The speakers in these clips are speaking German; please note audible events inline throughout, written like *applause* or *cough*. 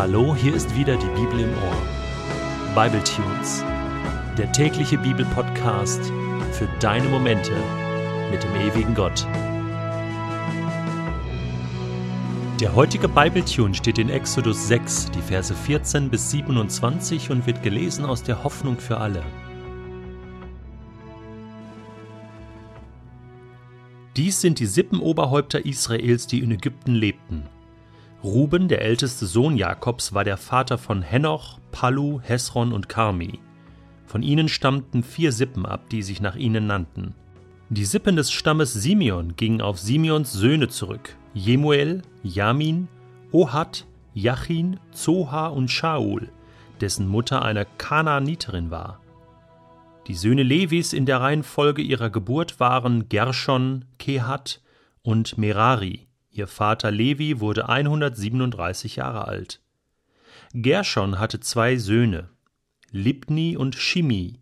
Hallo, hier ist wieder die Bibel im Ohr. Bible Tunes, der tägliche Bibelpodcast für deine Momente mit dem ewigen Gott. Der heutige Bible Tune steht in Exodus 6, die Verse 14 bis 27 und wird gelesen aus der Hoffnung für alle. Dies sind die Sippenoberhäupter Israels, die in Ägypten lebten. Ruben, der älteste Sohn Jakobs, war der Vater von Henoch, Pallu, Hesron und Karmi. Von ihnen stammten vier Sippen ab, die sich nach ihnen nannten. Die Sippen des Stammes Simeon gingen auf Simeons Söhne zurück: Jemuel, Jamin, Ohad, Jachin, Zoha und Shaul, dessen Mutter eine Kanaaniterin war. Die Söhne Levis in der Reihenfolge ihrer Geburt waren Gershon, Kehat und Merari. Ihr Vater Levi wurde 137 Jahre alt. Gershon hatte zwei Söhne, Libni und Shimi.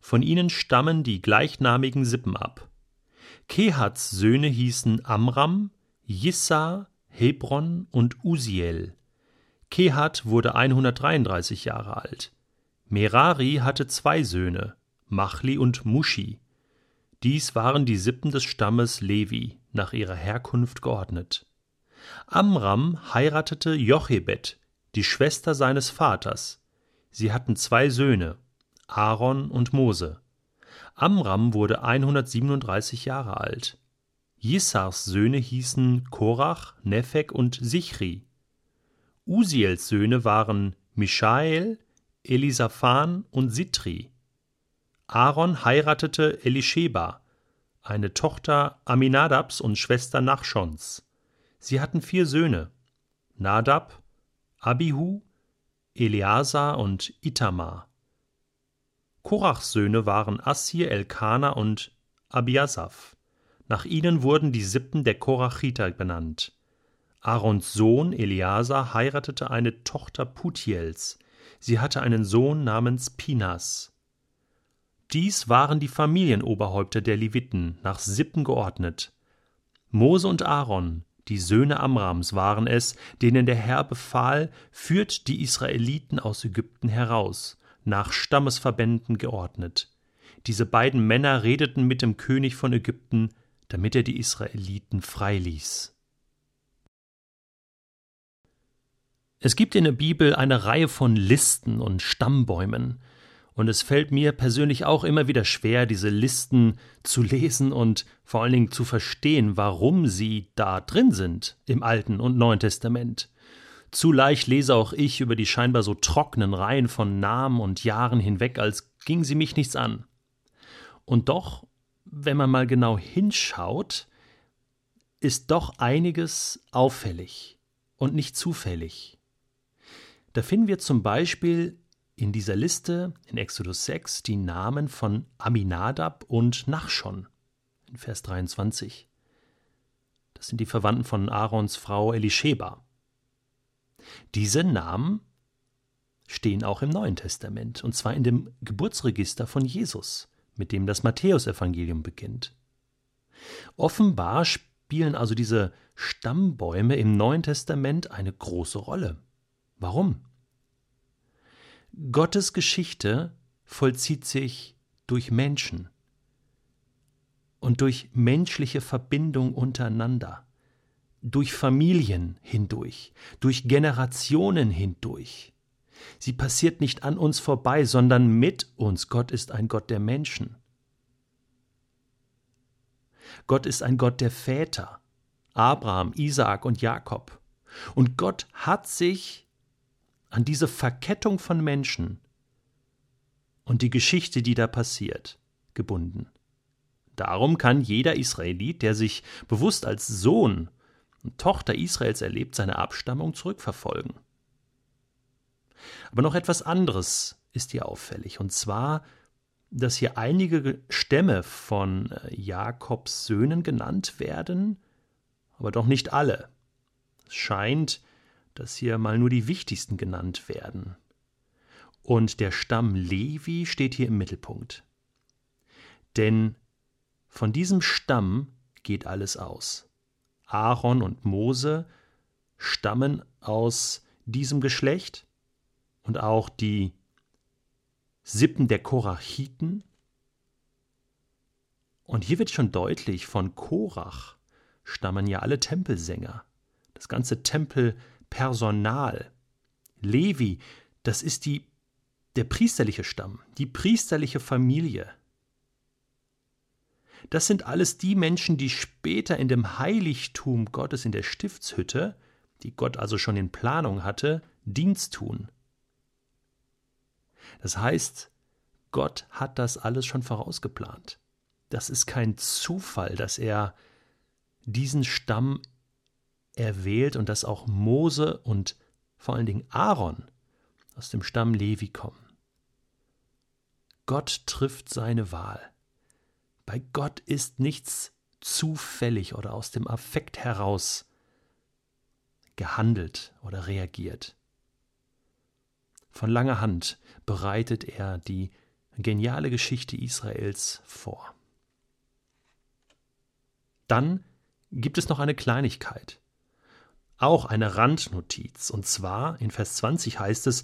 Von ihnen stammen die gleichnamigen Sippen ab. Kehats Söhne hießen Amram, Jissa, Hebron und Usiel. Kehat wurde 133 Jahre alt. Merari hatte zwei Söhne, Machli und Mushi. Dies waren die Sippen des Stammes Levi, nach ihrer Herkunft geordnet. Amram heiratete Jochebed, die Schwester seines Vaters. Sie hatten zwei Söhne, Aaron und Mose. Amram wurde 137 Jahre alt. Jissars Söhne hießen Korach, Nephek und Sichri. Usiels Söhne waren Mischael, Elisaphan und Sitri. Aaron heiratete Elisheba, eine Tochter Aminadabs und Schwester Nachschons. Sie hatten vier Söhne: Nadab, Abihu, Eleazar und Itamar. Korachs Söhne waren Assir, Elkana und Abiasaph. Nach ihnen wurden die Sippen der Korachiter benannt. Aarons Sohn Eleazar heiratete eine Tochter Putiels. Sie hatte einen Sohn namens Pinas. Dies waren die Familienoberhäupter der Leviten, nach Sippen geordnet. Mose und Aaron, die Söhne Amrams, waren es, denen der Herr befahl, führt die Israeliten aus Ägypten heraus, nach Stammesverbänden geordnet. Diese beiden Männer redeten mit dem König von Ägypten, damit er die Israeliten freiließ. Es gibt in der Bibel eine Reihe von Listen und Stammbäumen, und es fällt mir persönlich auch immer wieder schwer, diese Listen zu lesen und vor allen Dingen zu verstehen, warum sie da drin sind im Alten und Neuen Testament. Zu leicht lese auch ich über die scheinbar so trockenen Reihen von Namen und Jahren hinweg, als ging sie mich nichts an. Und doch, wenn man mal genau hinschaut, ist doch einiges auffällig und nicht zufällig. Da finden wir zum Beispiel in dieser Liste in Exodus 6 die Namen von Aminadab und Nachschon in Vers 23. Das sind die Verwandten von Aarons Frau Elisheba. Diese Namen stehen auch im Neuen Testament, und zwar in dem Geburtsregister von Jesus, mit dem das Matthäusevangelium beginnt. Offenbar spielen also diese Stammbäume im Neuen Testament eine große Rolle. Warum? Gottes Geschichte vollzieht sich durch Menschen und durch menschliche Verbindung untereinander, durch Familien hindurch, durch Generationen hindurch. Sie passiert nicht an uns vorbei, sondern mit uns. Gott ist ein Gott der Menschen. Gott ist ein Gott der Väter, Abraham, Isaak und Jakob. Und Gott hat sich an diese Verkettung von Menschen und die Geschichte, die da passiert, gebunden. Darum kann jeder Israelit, der sich bewusst als Sohn und Tochter Israels erlebt, seine Abstammung zurückverfolgen. Aber noch etwas anderes ist hier auffällig, und zwar, dass hier einige Stämme von äh, Jakobs Söhnen genannt werden, aber doch nicht alle. Es scheint, dass hier mal nur die wichtigsten genannt werden. Und der Stamm Levi steht hier im Mittelpunkt. Denn von diesem Stamm geht alles aus. Aaron und Mose stammen aus diesem Geschlecht und auch die Sippen der Korachiten. Und hier wird schon deutlich, von Korach stammen ja alle Tempelsänger, das ganze Tempelpersonal. Levi, das ist die, der priesterliche Stamm, die priesterliche Familie. Das sind alles die Menschen, die später in dem Heiligtum Gottes in der Stiftshütte, die Gott also schon in Planung hatte, Dienst tun. Das heißt, Gott hat das alles schon vorausgeplant. Das ist kein Zufall, dass er diesen Stamm erwählt und dass auch Mose und vor allen Dingen Aaron aus dem Stamm Levi kommen. Gott trifft seine Wahl. Bei Gott ist nichts zufällig oder aus dem Affekt heraus gehandelt oder reagiert. Von langer Hand bereitet er die geniale Geschichte Israels vor. Dann gibt es noch eine Kleinigkeit, auch eine Randnotiz, und zwar in Vers 20 heißt es,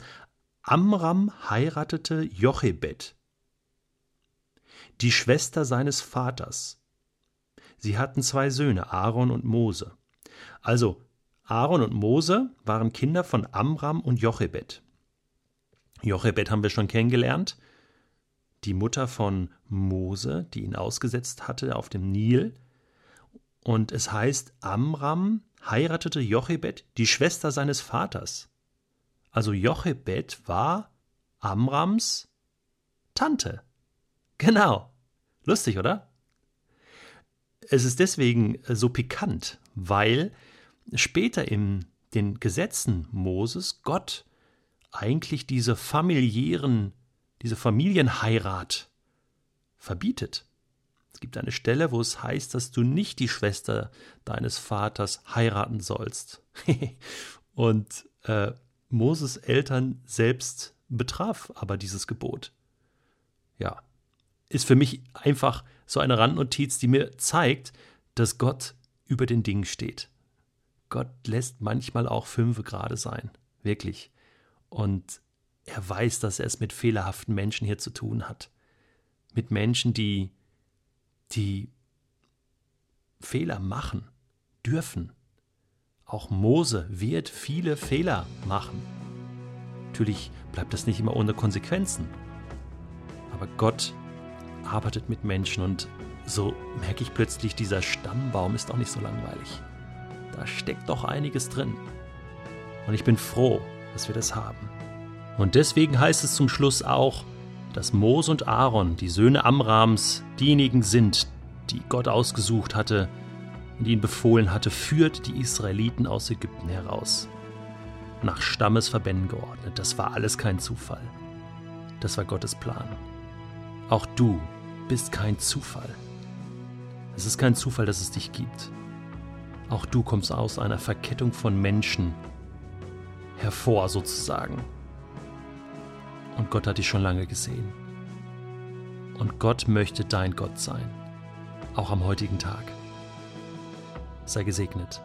Amram heiratete Jochebed, die Schwester seines Vaters. Sie hatten zwei Söhne, Aaron und Mose. Also, Aaron und Mose waren Kinder von Amram und Jochebed. Jochebed haben wir schon kennengelernt, die Mutter von Mose, die ihn ausgesetzt hatte auf dem Nil. Und es heißt, Amram heiratete Jochebed, die Schwester seines Vaters. Also Jochebed war Amrams Tante. Genau. Lustig, oder? Es ist deswegen so pikant, weil später in den Gesetzen Moses Gott eigentlich diese familiären, diese Familienheirat verbietet. Es gibt eine Stelle, wo es heißt, dass du nicht die Schwester deines Vaters heiraten sollst. *laughs* Und äh, Moses Eltern selbst betraf aber dieses Gebot. Ja, ist für mich einfach so eine Randnotiz, die mir zeigt, dass Gott über den Dingen steht. Gott lässt manchmal auch fünfe gerade sein. Wirklich. Und er weiß, dass er es mit fehlerhaften Menschen hier zu tun hat. Mit Menschen, die, die Fehler machen dürfen. Auch Mose wird viele Fehler machen. Natürlich bleibt das nicht immer ohne Konsequenzen. Aber Gott arbeitet mit Menschen und so merke ich plötzlich, dieser Stammbaum ist auch nicht so langweilig. Da steckt doch einiges drin. Und ich bin froh, dass wir das haben. Und deswegen heißt es zum Schluss auch, dass Mos und Aaron, die Söhne Amrams, diejenigen sind, die Gott ausgesucht hatte und ihnen befohlen hatte, führt die Israeliten aus Ägypten heraus. Nach Stammesverbänden geordnet. Das war alles kein Zufall. Das war Gottes Plan. Auch du bist kein Zufall. Es ist kein Zufall, dass es dich gibt. Auch du kommst aus einer Verkettung von Menschen, hervor sozusagen. Und Gott hat dich schon lange gesehen. Und Gott möchte dein Gott sein, auch am heutigen Tag. Sei gesegnet.